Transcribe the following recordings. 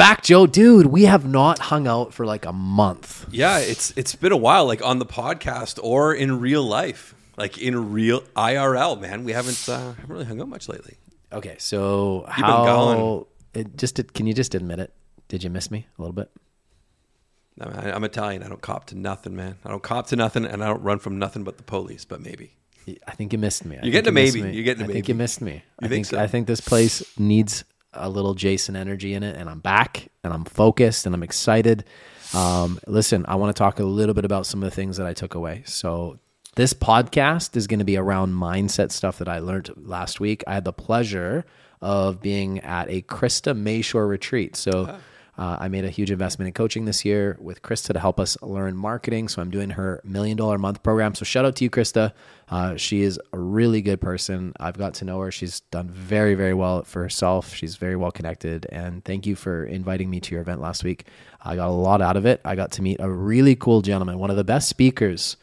back, Joe. Dude, we have not hung out for like a month. Yeah, it's it's been a while, like on the podcast or in real life, like in real IRL. Man, we haven't uh, haven't really hung out much lately. Okay, so been how? gone. It just can you just admit it? Did you miss me a little bit? I mean, I- I'm Italian. I don't cop to nothing, man. I don't cop to nothing, and I don't run from nothing but the police. But maybe. I think you missed me. I You're getting a you maybe. me. You're getting a I think maybe. you missed me. I think think so? I think this place needs a little Jason energy in it, and I'm back, and I'm focused, and I'm excited. Um, listen, I want to talk a little bit about some of the things that I took away. So this podcast is going to be around mindset stuff that I learned last week. I had the pleasure of being at a Krista Mashore retreat. So. Uh, I made a huge investment in coaching this year with Krista to help us learn marketing. So I'm doing her million dollar a month program. So shout out to you, Krista. Uh, she is a really good person. I've got to know her. She's done very, very well for herself. She's very well connected. And thank you for inviting me to your event last week. I got a lot out of it. I got to meet a really cool gentleman, one of the best speakers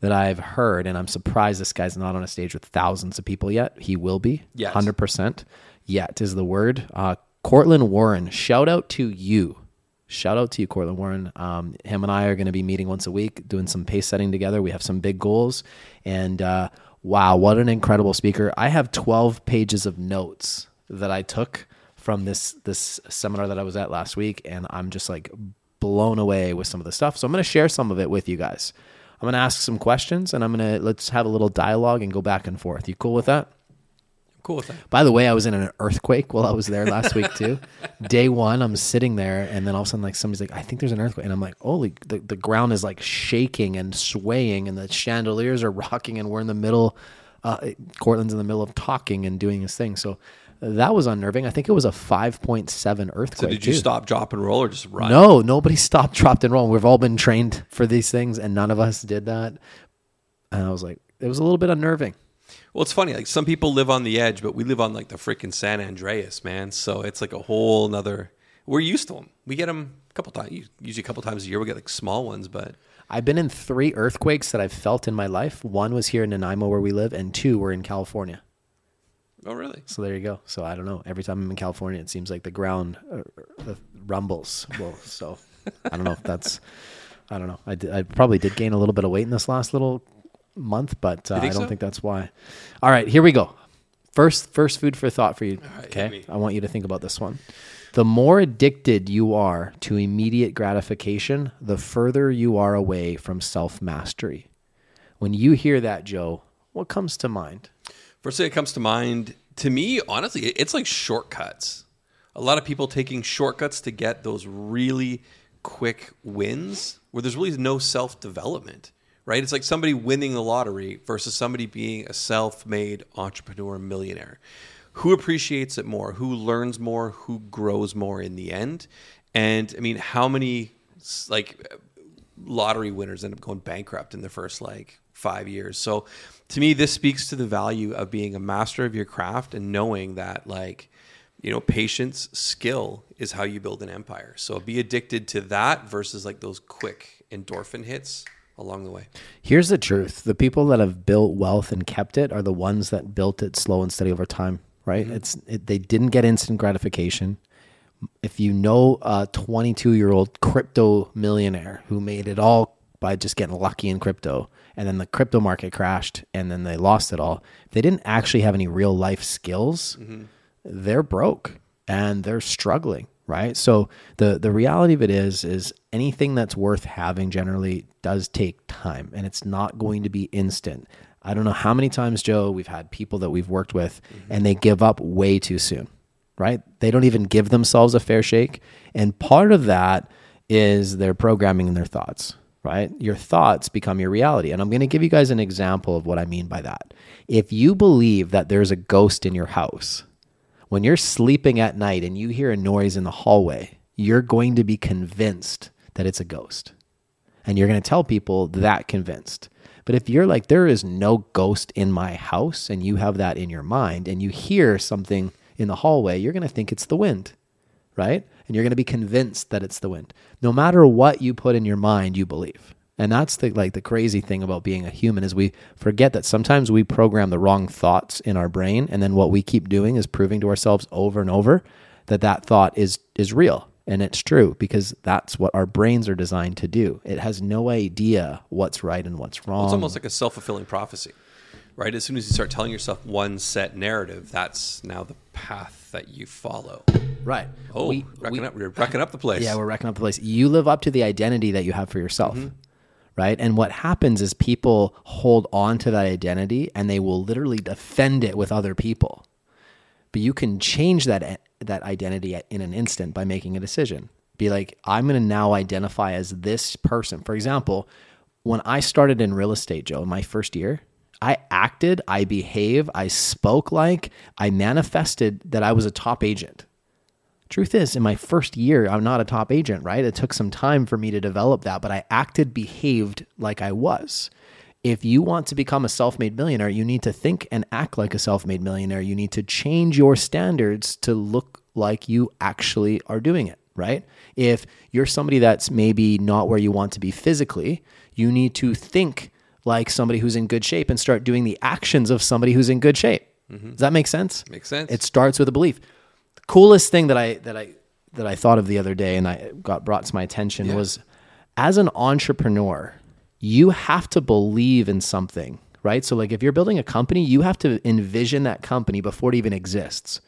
that I've heard, and I'm surprised this guy's not on a stage with thousands of people yet. He will be, hundred percent. Yet is the word. Uh, Cortland Warren, shout out to you. Shout out to you, Cortland Warren. Um, him and I are going to be meeting once a week, doing some pace setting together. We have some big goals, and uh, wow, what an incredible speaker! I have 12 pages of notes that I took from this this seminar that I was at last week, and I'm just like blown away with some of the stuff. So I'm going to share some of it with you guys. I'm going to ask some questions, and I'm going to let's have a little dialogue and go back and forth. You cool with that? Cool with that. By the way, I was in an earthquake while I was there last week too. Day one, I'm sitting there, and then all of a sudden, like somebody's like, "I think there's an earthquake," and I'm like, "Holy!" The, the ground is like shaking and swaying, and the chandeliers are rocking, and we're in the middle. Uh, Cortland's in the middle of talking and doing his thing. So that was unnerving. I think it was a 5.7 earthquake. So did you too. stop, drop, and roll, or just run? No, nobody stopped, dropped, and rolled. We've all been trained for these things, and none of us did that. And I was like, it was a little bit unnerving. Well, it's funny. Like some people live on the edge, but we live on like the freaking San Andreas, man. So it's like a whole nother. We're used to them. We get them a couple times, usually a couple times a year. We get like small ones, but I've been in three earthquakes that I've felt in my life. One was here in Nanaimo, where we live, and two were in California. oh really? So there you go. So I don't know. Every time I'm in California, it seems like the ground uh, uh, rumbles. Well, so I don't know if that's. I don't know. I, did, I probably did gain a little bit of weight in this last little month, but uh, I don't so? think that's why. All right, here we go. First, first food for thought for you. right, okay. I want you to think about this one. The more addicted you are to immediate gratification, the further you are away from self mastery. When you hear that, Joe, what comes to mind? First thing that comes to mind to me, honestly, it's like shortcuts. A lot of people taking shortcuts to get those really quick wins where there's really no self development, right? It's like somebody winning the lottery versus somebody being a self made entrepreneur millionaire. Who appreciates it more? Who learns more? Who grows more in the end? And I mean, how many like lottery winners end up going bankrupt in the first like five years. So to me, this speaks to the value of being a master of your craft and knowing that like, you know, patience, skill is how you build an empire. So be addicted to that versus like those quick endorphin hits along the way. Here's the truth: the people that have built wealth and kept it are the ones that built it slow and steady over time. Right? Mm-hmm. It's it, they didn't get instant gratification. If you know a 22 year old crypto millionaire who made it all by just getting lucky in crypto, and then the crypto market crashed, and then they lost it all. If they didn't actually have any real life skills, mm-hmm. they're broke and they're struggling right? So the the reality of it is is anything that's worth having generally does take time and it's not going to be instant. I don't know how many times joe we've had people that we've worked with mm-hmm. and they give up way too soon right? They don't even give themselves a fair shake and part of that is their programming and their thoughts right? Your thoughts become your reality and i'm going to give you guys an example of what i mean by that. If you believe that there's a ghost in your house when you're sleeping at night and you hear a noise in the hallway, you're going to be convinced that it's a ghost. And you're going to tell people that convinced. But if you're like, there is no ghost in my house, and you have that in your mind, and you hear something in the hallway, you're going to think it's the wind, right? And you're going to be convinced that it's the wind. No matter what you put in your mind, you believe. And that's the like the crazy thing about being a human is we forget that sometimes we program the wrong thoughts in our brain and then what we keep doing is proving to ourselves over and over that that thought is is real. And it's true because that's what our brains are designed to do. It has no idea what's right and what's wrong. It's almost like a self fulfilling prophecy, right? As soon as you start telling yourself one set narrative, that's now the path that you follow. right. Oh, We- wrecking we- up, we're wrecking up the place. Yeah, we're wrecking up the place. You live up to the identity that you have for yourself. Mm-hmm. Right. And what happens is people hold on to that identity and they will literally defend it with other people. But you can change that eh, that identity in an instant by making a decision. Be like, I'm going to now identify as this person. For example, when I started in real estate, Joe, in my first year, I acted, I behaved, I spoke like, I manifested that I was a top agent. Truth is, in my first year, I'm not a top agent, right? It took some time for me to develop that, but I acted, behaved like I was. If you want to become a self made millionaire, you need to think and act like a self made millionaire. You need to change your standards to look like you actually are doing it, right? If you're somebody that's maybe not where you want to be physically, you need to think like somebody who's in good shape and start doing the actions of somebody who's in good shape. Mm-hmm. Does that make sense? Makes sense. It starts with a belief. Coolest thing that I that I that I thought of the other day and I got brought to my attention Yeah. was as an entrepreneur, you have to believe in something, right? So like if you're building a company, you have to envision that company before it even exists.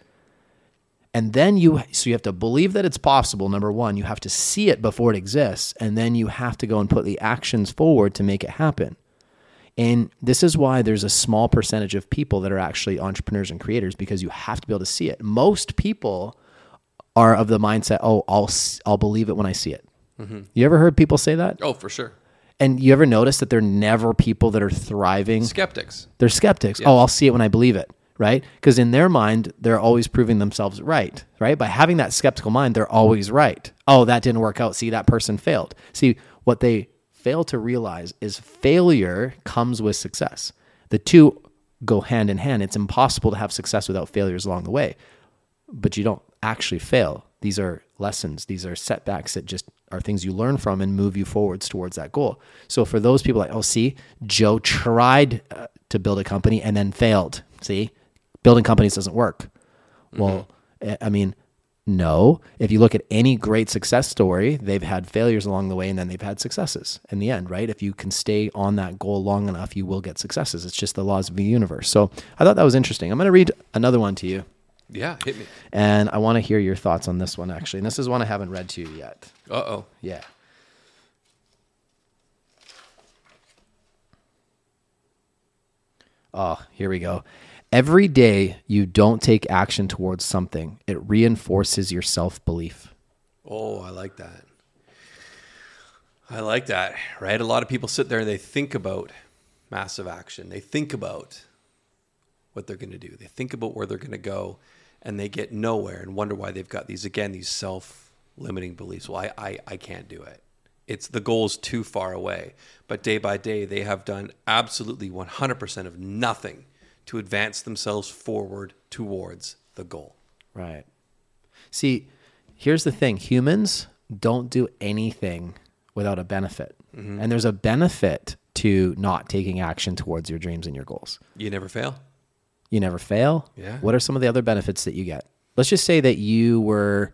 And then you so you have to believe that it's possible. Number 1, you have to see it before it exists, and then you have to go and put the actions forward to make it happen. And this is why there's a small percentage of people that are actually entrepreneurs and creators because you have to be able to see it. Most people are of the mindset, "Oh, I'll I'll believe it when I see it." Mm-hmm. You ever heard people say that? oh, for sure. And you ever notice that they're never people that are thriving? Skeptics. They're skeptics. Oh, I'll see it when I believe it, right? Because in their mind, they're always proving themselves right, right? By having that skeptical mind, they're always right. Oh, that didn't work out. See, that person failed. See, what they fail to realize is failure comes with success. The two go hand in hand. It's impossible to have success without failures along the way, but you don't actually fail. These are lessons, these are setbacks that just are things you learn from and move you forwards towards that goal. So for those people like, oh, see, Joe tried uh, to build a company and then failed. See, building companies doesn't work. Well, eh, I mean, no. If you look at any great success story, they've had failures along the way and then they've had successes in the end, right? If you can stay on that goal long enough, you will get successes. It's just the laws of the universe. So I thought that was interesting. I'm going to read another one to you. Yeah, hit me. And I want to hear your thoughts on this one, actually. And this is one I haven't read to you yet. Uh oh. Yeah. Oh, here we go. Every day you don't take action towards something, it reinforces your self belief. Oh, I like that. I like that, right? A lot of people sit there and they think about massive action. They think about what they're going to do. They think about where they're going to go and they get nowhere and wonder why they've got these, again, these self limiting beliefs. Well, I, I, I can't do it. It's the goal's too far away. But day by day, they have done absolutely 100% of nothing to advance themselves forward towards the goal. Right. See, here's the thing humans don't do anything without a benefit. Mm-hmm. And there's a benefit to not taking action towards your dreams and your goals. You never fail. You never fail. Yeah. What are some of the other benefits that you get? Let's just say that you were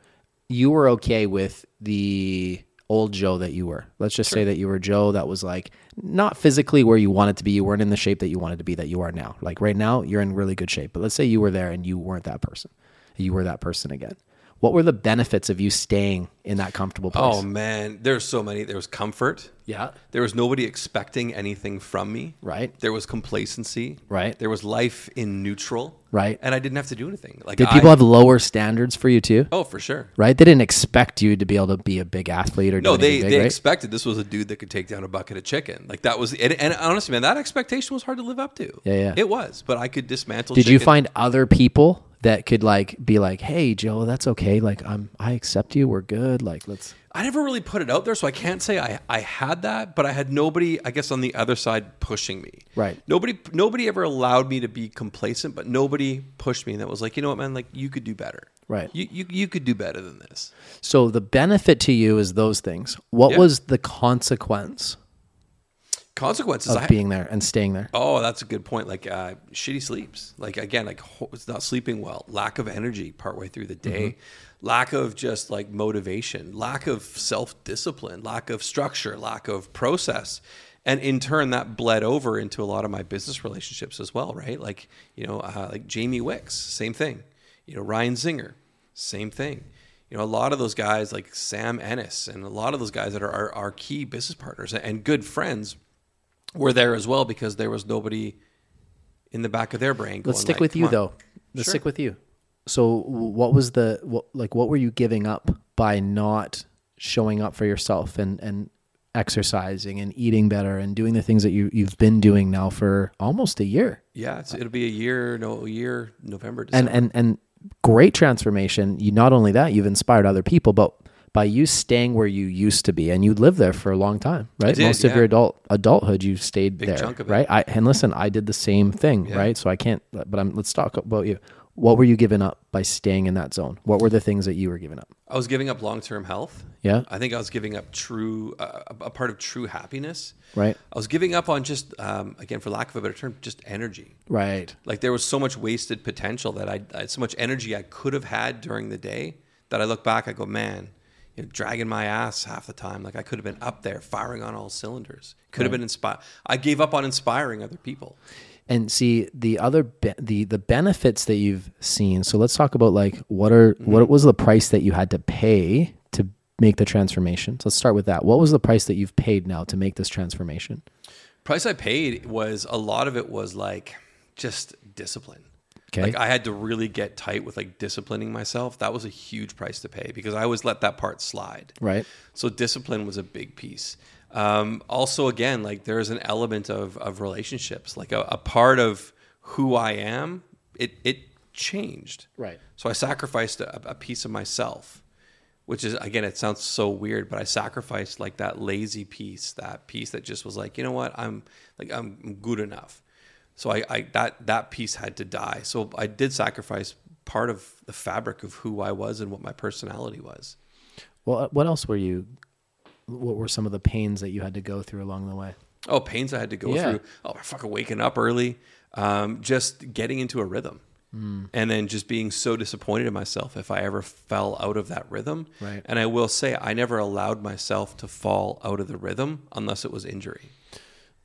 you were okay with the old Joe that you were. Let's just say that you were Joe that was like not physically where you wanted to be. You weren't in the shape that you wanted to be that you are now. Like right now, you're in really good shape. But let's say you were there and you weren't that person. You were that person again. What were the benefits of you staying in that comfortable place? Oh man, there's so many. There was comfort. yeah. There was nobody expecting anything from me. Right. There was complacency. Right. There was life in neutral. Right. And I didn't have to do anything. Like Did I- people have lower standards for you too? Oh, for sure. Right? They didn't expect you to be able to be a big athlete or do No, they big, they right? expected this was a dude that could take down a bucket of chicken. Like that was, and, and honestly, man, that expectation was hard to live up to. Yeah, yeah. It was, but I could dismantle. Did you find other people that could like be like, "Hey, Joe, that's okay. Like, I'm I accept you. We're good. Like, let's." I never really put it out there, so I can't say I, I had that, but I had nobody, I guess, on the other side pushing me. Right. Nobody nobody ever allowed me to be complacent, but nobody pushed me and that was like, you know what, man, like you could do better. Right. You you, you could do better than this. So the benefit to you is those things. What Yeah. was the consequence? Consequences. of I, being there and staying there? Oh, that's a good point. Like uh, shitty sleeps. Like again, like ho- it's not sleeping well, lack of energy partway through the day, lack of just like motivation, lack of self discipline, lack of structure, lack of process, and in turn that bled over into a lot of my business relationships as well. Right? Like you know, uh, like Jamie Wicks, same thing. You know, Ryan Zinger, same thing. You know, a lot of those guys like Sam Ennis and a lot of those guys that are our key business partners and good friends were there as well because there was nobody in the back of their brain. Let's going stick like, with you on." though. Let's Sure. stick with you. So, what was the what, like? What were you giving up by not showing up for yourself and and exercising and eating better and doing the things that you you've been doing now for almost a year? Yeah, it's, it'll be a year, no a year, November, And and and great transformation. You not only that you've inspired other people, but by you staying where you used to be, and you lived there for a long time, right? did, Most of your adult adulthood, you stayed Big there, chunk of it. right? I, and listen, I did the same thing, Yeah. right? So I can't. But I'm, let's talk about you. What were you giving up by staying in that zone? What were the things that you were giving up? I was giving up long term health. Yeah, I think I was giving up true uh, a a part of true happiness. right, I was giving up on just um, again, for lack of a better term, just energy. right, Like there was so much wasted potential that I, I had so much energy I could have had during the day that I look back, I go, man, you know, dragging my ass half the time. Like I could have been up there firing on all cylinders. Could have been inspired. I gave up on inspiring other people. and see the other be- the the benefits that you've seen. So let's talk about like what are Mm-hmm. what was the price that you had to pay to make the transformation? So let's start with that. What was the price that you've paid now to make this transformation? Price I paid was a lot of it was like just discipline. Okay. Like I had to really get tight with like disciplining myself. That was a huge price to pay because I always let that part slide. Right. So discipline was a big piece. Um, also, again, like there's an element of of relationships. Like a, a part of who I am, it it changed. Right. So I sacrificed a, a piece of myself, which is again, it sounds so weird, but I sacrificed like that lazy piece, that piece that just was like, you know what, I'm like I'm good enough. So I, I that that piece had to die. So I did sacrifice part of the fabric of who I was and what my personality was. Well, what else were you? What were some of the pains that you had to go through along the way? Oh, pains I had to go Yeah. through. Oh, fucking waking up early, um, just getting into a rhythm, Hmm. and then just being so disappointed in myself if I ever fell out of that rhythm. Right. And I will say, I never allowed myself to fall out of the rhythm unless it was injury.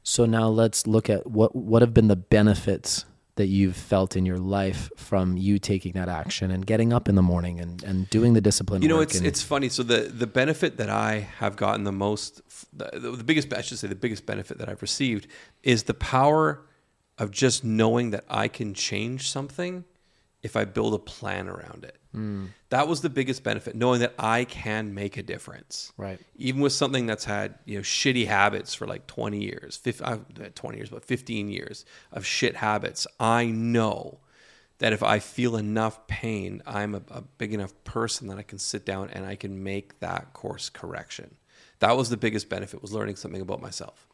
So now let's look at what what have been the benefits that you've felt in your life from you taking that action and getting up in the morning and, and doing the discipline. You know, it's and- it's funny. So the the benefit that I have gotten the most, the, the biggest, I should say, the biggest benefit that I've received is the power of just knowing that I can change something if I build a plan around it. Hmm. That was the biggest benefit, knowing that I can make a difference. Right. Even with something that's had you know shitty habits for like twenty years, 50, uh, twenty years, but fifteen years of shit habits, I know that if I feel enough pain, I'm a, a big enough person that I can sit down and I can make that course correction. That was the biggest benefit was learning something about myself.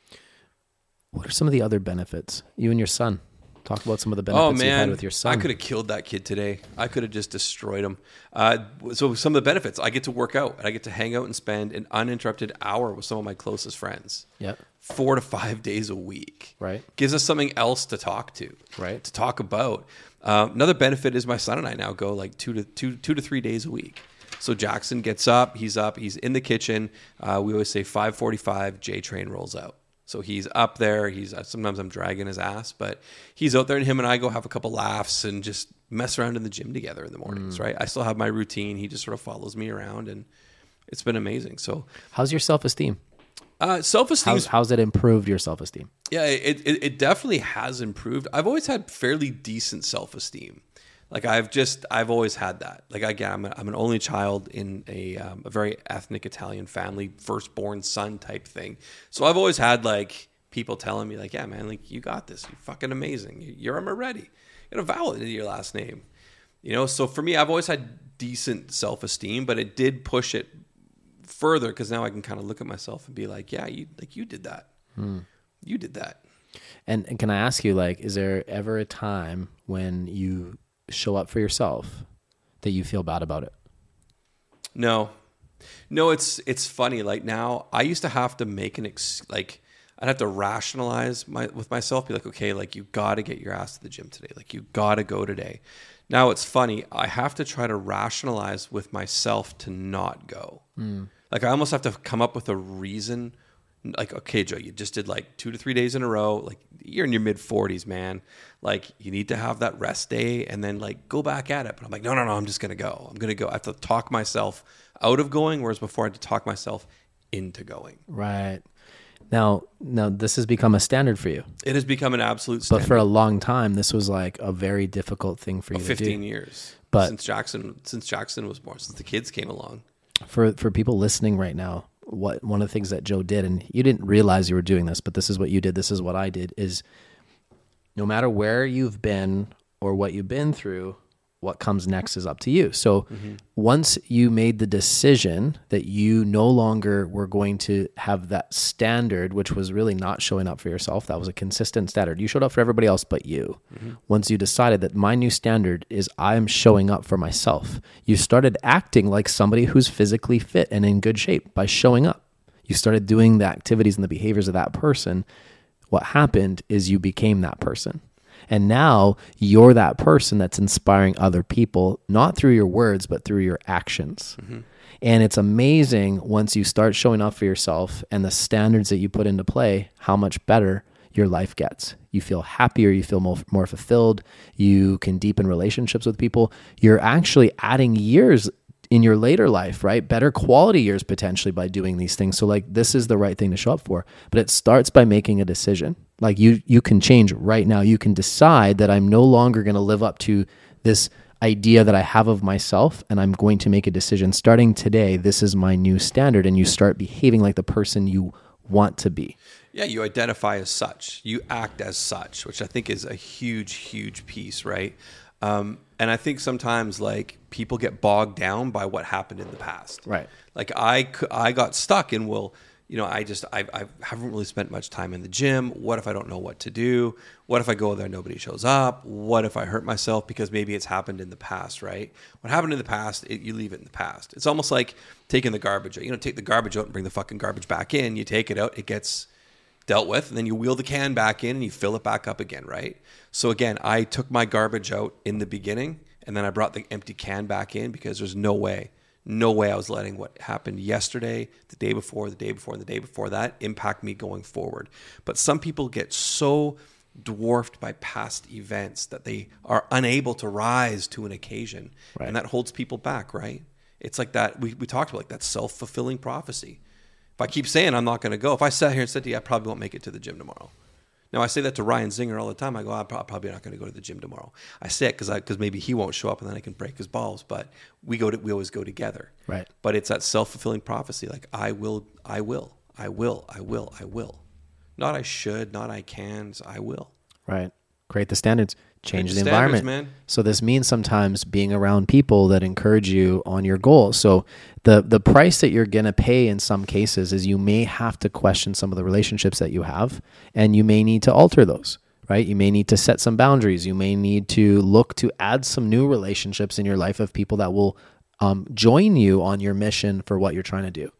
what are some of the other benefits? You and your son. Talk about some of the benefits Oh you've man, had with your son. I could have killed that kid today. I could have just destroyed him. Uh, so some of the benefits, I get to work out. And I get to hang out and spend an uninterrupted hour with some of my closest friends. Yeah. four to five days a week. Right. Gives us something else to talk to. Right. To talk about. Um, another benefit is my son and I now go like two to two two to three days a week. So Jackson gets up, he's up, he's in the kitchen. Uh, we always say five forty five. J train rolls out. So he's up there. He's uh, sometimes I'm dragging his ass, but he's out there, and him and I go have a couple laughs and just mess around in the gym together in the mornings. Right. I still have my routine. He just sort of follows me around, and it's been amazing. So How's your self esteem? uh, self esteem How's how's it improved your self esteem? yeah, it, it, it definitely has improved. I've always had fairly decent self esteem. Like I've just I've always had that. Like again, I'm, a, I'm an only child in a um, a very ethnic Italian family, firstborn son type thing. So I've always had like people telling me like, yeah, man, like you got this. You're fucking amazing. You- You're a Moretti. You got a vowel in your last name. You know, so for me, I've always had decent self esteem, but it did push it further because now I can kind of look at myself and be like, yeah, you like you did that. You did that. And, and can I ask you, like, is there ever a time when you show up for yourself that you feel bad about it? No, no. It's it's funny. Like now, I used to have to make an ex- like I'd have to rationalize my with myself, be like, okay, like you got to get your ass to the gym today. Like you got to go today. Now it's funny. I have to try to rationalize with myself to not go. Hmm. Like I almost have to come up with a reason. Like, okay, Joe, you just did like two to three days in a row. Like you're in your mid forties, man. Like you need to have that rest day and then like go back at it. But I'm like, no, no, no. I'm just gonna go. I'm gonna go. I have to talk myself out of going, whereas before I had to talk myself into going. Right. Now, now this has become a standard for you, It has become an absolute standard. but for a long time, this was like a very difficult thing for oh, you to 15 do. years But- since Jackson since Jackson was born, since the kids came along. For for people listening right now, what one of the things that Joe did, and you didn't realize you were doing this, but this is what you did. This is what I did. Is no matter where you've been or what you've been through, what comes next is up to you. So mm-hmm. once you made the decision that you no longer were going to have that standard, which was really not showing up for yourself, that was a consistent standard. You showed up for everybody else but you. Mm-hmm. Once you decided that my new standard is I'm showing up for myself, you started acting like somebody who's physically fit and in good shape by showing up. You started doing the activities and the behaviors of that person. What happened is you became that person. And now you're that person that's inspiring other people, not through your words, but through your actions. Mm-hmm. And it's amazing once you start showing up for yourself and the standards that you put into play, how much better your life gets. You feel happier, you feel more, more fulfilled, you can deepen relationships with people. You're actually adding years in your later life, right? Better quality years potentially by doing these things. So like this is the right thing to show up for. But it starts by making a decision. Like you you can change right now. You can decide that I'm no longer going to live up to this idea that I have of myself and I'm going to make a decision starting today. This is my new standard and you start behaving like the person you want to be. Yeah, you identify as such. You act as such, which I think is a huge, huge piece, right? Um, and I think sometimes like people get bogged down by what happened in the past. Right. Like I, I got stuck in well, you know, I just I, I haven't really spent much time in the gym. What if I don't know what to do? What if I go there nobody shows up? What if I hurt myself because maybe it's happened in the past, right? What happened in the past, it, you leave it in the past. It's almost like taking the garbage out. You know, take the garbage out and bring the fucking garbage back in. You take it out, it gets dealt with, and then you wheel the can back in and you fill it back up again, right? So again, I took my garbage out in the beginning and then I brought the empty can back in because there's no way, no way I was letting what happened yesterday, the day before, the day before, and the day before that impact me going forward. But some people get so dwarfed by past events that they are unable to rise to an occasion. Right. And that holds people back, right? It's like that we, we talked about like that self-fulfilling prophecy. If I keep saying I'm not going to go, if I sat here and said to you, I probably won't make it to the gym tomorrow. Now I say that to Ryan Zinger all the time. I go, ah, I'm probably not going to go to the gym tomorrow. I say it because because maybe he won't show up and then I can break his balls. But we go to we always go together. Right. But it's that self fulfilling prophecy. Like I will, I will, I will, I will, I will. Not I should, not I can. I will. Right. Create the standards, change the environment. man. So this means sometimes being around people that encourage you on your goals. So the the price that you're going to pay in some cases is you may have to question some of the relationships that you have and you may need to alter those, right? You may need to set some boundaries. You may need to look to add some new relationships in your life of people that will um, join you on your mission for what you're trying to do.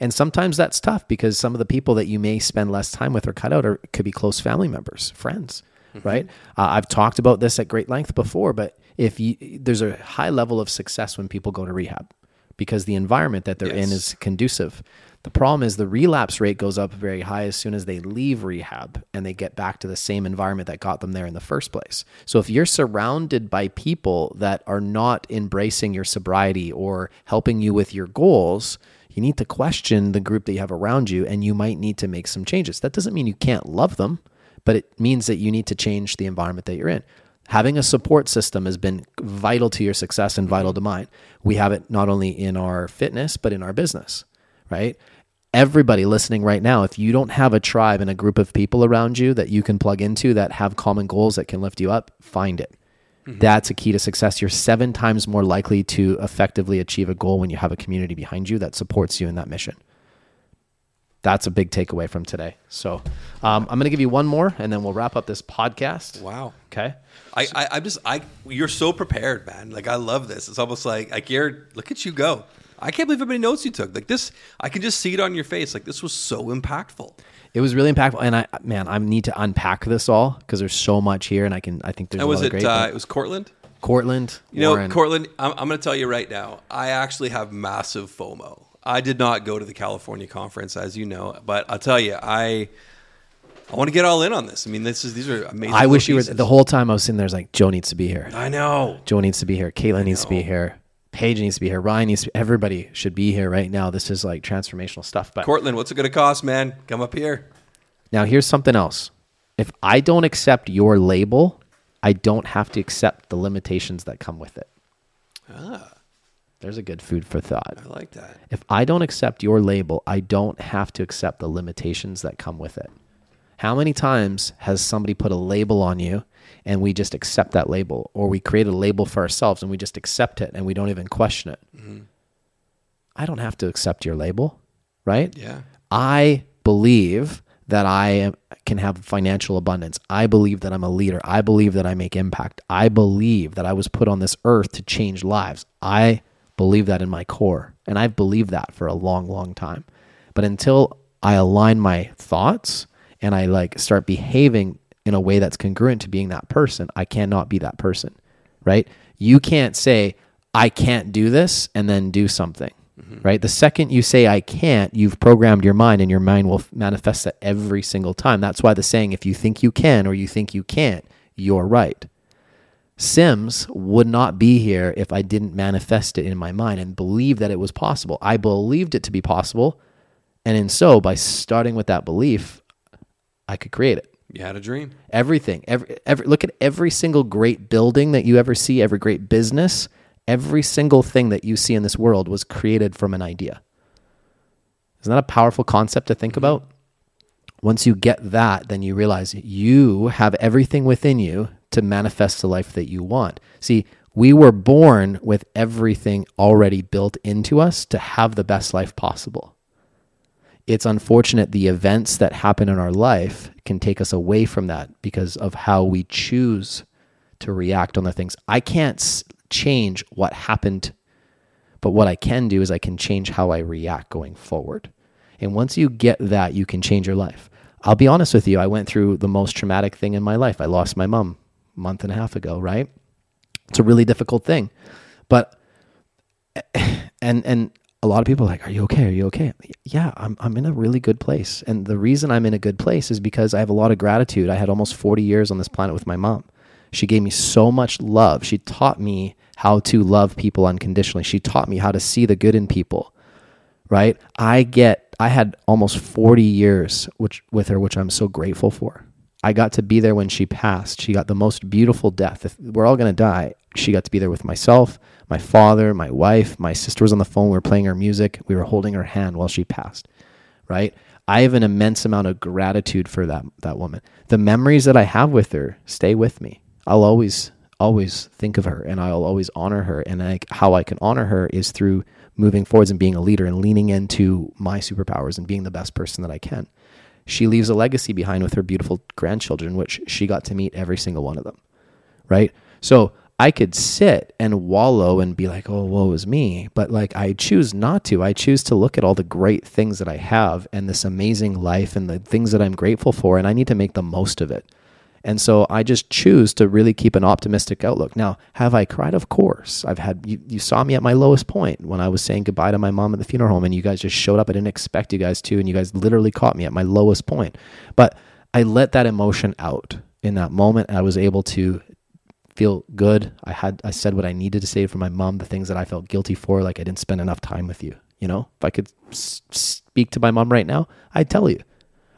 And sometimes that's tough because some of the people that you may spend less time with or cut out are, could be close family members, friends, right? Uh, I've talked about this at great length before, but if you, there's a high level of success when people go to rehab because the environment that they're in is conducive. The problem is the relapse rate goes up very high as soon as they leave rehab and they get back to the same environment that got them there in the first place. So if you're surrounded by people that are not embracing your sobriety or helping you with your goals, you need to question the group that you have around you and you might need to make some changes. That doesn't mean you can't love them, but it means that you need to change the environment that you're in. Having a support system has been vital to your success and vital to mm-hmm. mine. We have it not only in our fitness, but in our business, right? Everybody listening right now, if you don't have a tribe and a group of people around you that you can plug into that have common goals that can lift you up, find it. Mm-hmm. That's a key to success. You're seven times more likely to effectively achieve a goal when you have a community behind you that supports you in that mission. That's a big takeaway from today. So um, I'm going to give you one more and then we'll wrap up this podcast. Wow. Okay. I, I, I'm just I. You're so prepared, man. Like I love this. It's almost like like you're. Look at you go. I can't believe how many notes you took. Like this, I can just see it on your face. Like this was so impactful. It was really impactful, and I man, I need to unpack this all because there's so much here, and I can I think there's And a was lot it? of great. Uh, it was Cortland. Cortland, You know, Warren. Cortland, I'm, I'm going to tell you right now, I actually have massive FOMO. I did not go to the California conference, as you know, but I'll tell you, I I want to get all in on this. I mean, this is these are amazing. I wish you were pieces. the whole time I was sitting there. I was like, Joe needs to be here. I know. Joe needs to be here. Caitlin needs to be here. Paige needs to be here. Ryan needs to. Everybody should be here right now. This is like transformational stuff. But Cortland, what's it going to cost, man? Come up here. now here's something else. If I don't accept your label, I don't have to accept the limitations that come with it. Ah, There's a good food for thought. I like that. If I don't accept your label, I don't have to accept the limitations that come with it. How many times has somebody put a label on you and we just accept that label, or we create a label for ourselves and we just accept it and we don't even question it? Mm-hmm. I don't have to accept your label, right? Yeah. I believe that I am, can have financial abundance. I believe that I'm a leader. I believe that I make impact. I believe that I was put on this earth to change lives. I believe that in my core. And I've believed that for a long, long time. But until I align my thoughts and I like start behaving in a way that's congruent to being that person, I cannot be that person, right? You can't say, I can't do this and then do something mm-hmm. right? The second you say I can't, you've programmed your mind and your mind will manifest that every single time. That's why the saying, if you think you can or you think you can't, you're right. Sims would not be here if I didn't manifest it in my mind and believe that it was possible. I believed it to be possible. And in so, by starting with that belief, I could create it. You had a dream. Everything. Every, every look at every single great building that you ever see, every great business, every single thing that you see in this world was created from an idea. Isn't that a powerful concept to think mm-hmm. about? Once you get that, then you realize you have everything within you to manifest the life that you want. See, we were born with everything already built into us to have the best life possible it's unfortunate the events that happen in our life can take us away from that because of how we choose to react on the things. I can't change what happened, but what I can do is I can change how I react going forward. And once you get that, you can change your life. I'll be honest with you, I went through the most traumatic thing in my life. I lost my mom month and a half ago, right? It's a really difficult thing. But and and a lot of people are like, "Are you okay? Are you okay?" Yeah, I'm I'm in a really good place, and the reason I'm in a good place is because I have a lot of gratitude. I had almost 40 years on this planet with my mom. She gave me so much love. She taught me how to love people unconditionally. She taught me how to see the good in people. Right? I get I had almost 40 years which with her which I'm so grateful for. I got to be there when she passed. She got the most beautiful death. If we're all going to die, she got to be there with myself, my father, my wife, my sister was on the phone. We were playing her music. We were holding her hand while she passed. Right? I have an immense amount of gratitude for that that woman. The memories that I have with her stay with me. I'll always always think of her and I'll always honor her. And I, how I can honor her is through moving forwards and being a leader and leaning into my superpowers and being the best person that I can she leaves a legacy behind with her beautiful grandchildren, which she got to meet every single one of them. Right. So I could sit and wallow and be like, oh, woe is me. But like, I choose not to. I choose to look at all the great things that I have and this amazing life and the things that I'm grateful for. And I need to make the most of it. And so I just choose to really keep an optimistic outlook. Now, have I cried? Of course. I've had, you, you saw me at my lowest point when I was saying goodbye to my mom at the funeral home, and you guys just showed up. I didn't expect you guys to, and you guys literally caught me at my lowest point. But I let that emotion out in that moment. I was able to feel good. I had, I said what I needed to say for my mom, the things that I felt guilty for, like I didn't spend enough time with you. You know, if I could speak to my mom right now, I'd tell you.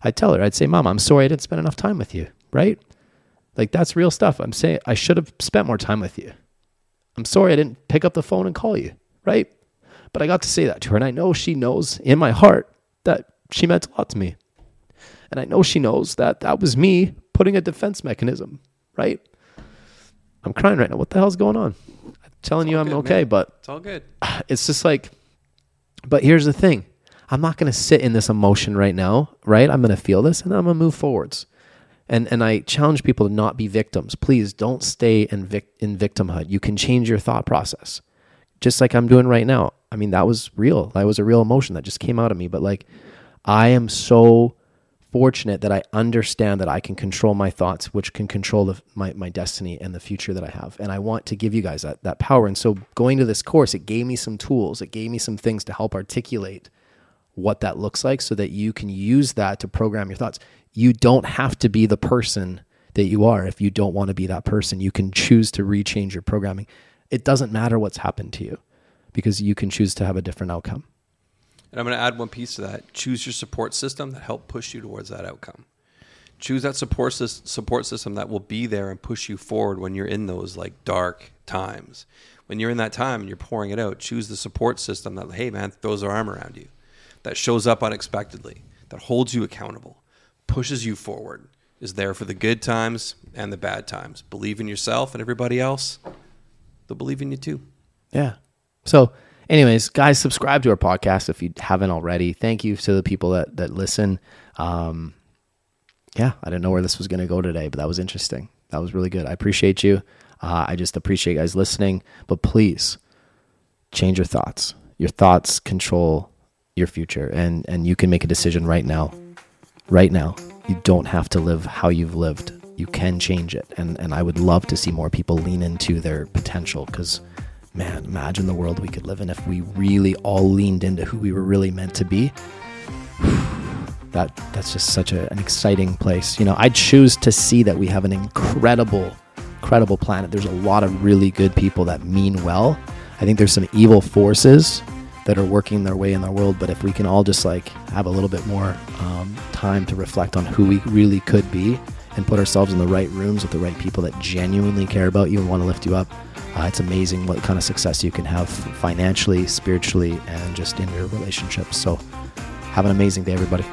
I'd tell her, I'd say, Mom, I'm sorry I didn't spend enough time with you, right? Like that's real stuff. I'm saying I should have spent more time with you. I'm sorry I didn't pick up the phone and call you, right? But I got to say that to her. And I know she knows in my heart that she meant a lot to me. And I know she knows that that was me putting a defense mechanism, right? I'm crying right now. What the hell's going on? I'm telling you I'm good, okay, man. but It's all good. it's just like, but here's the thing I'm not going to sit in this emotion right now, right? I'm going to feel this and I'm going to move forwards. And, and I challenge people to not be victims. Please don't stay in, vic- in victimhood. You can change your thought process. Just like I'm doing right now. I mean, that was real. That was a real emotion that just came out of me. But like, I am so fortunate that I understand that I can control my thoughts, which can control the, my, my destiny and the future that I have. And I want to give you guys that, that power. And so going to this course, it gave me some tools. It gave me some things to help articulate what that looks like so that you can use that to program your thoughts. You don't have to be the person that you are if you don't want to be that person. You can choose to rechange your programming. It doesn't matter what's happened to you because you can choose to have a different outcome. And I'm going to add one piece to that. Choose your support system that help push you towards that outcome. Choose that support support system that will be there and push you forward when you're in those like dark times. When you're in that time and you're pouring it out, choose the support system that hey man throws their arm around you, that shows up unexpectedly, that holds you accountable, pushes you forward, is there for the good times and the bad times. Believe in yourself and everybody else. They'll believe in you too. Yeah. So anyways, guys, subscribe to our podcast if you haven't already. Thank you to the people that that listen. Um, yeah, I didn't know where this was going to go today, but that was interesting. That was really good. I appreciate you. Uh, I just appreciate you guys listening. But please change your thoughts. Your thoughts control your future, and and you can make a decision right now. Right now, you don't have to live how you've lived. You can change it, and and I would love to see more people lean into their potential because man, imagine the world we could live in if we really all leaned into who we were really meant to be. that that's just such a, an exciting place. You know, I choose to see that we have an incredible, incredible planet. There's a lot of really good people that mean well. I think there's some evil forces that are working their way in the world. But if we can all just like have a little bit more um, time to reflect on who we really could be and put ourselves in the right rooms with the right people that genuinely care about you and want to lift you up, uh, it's amazing what kind of success you can have financially, spiritually, and just in your relationships. So, have an amazing day, everybody.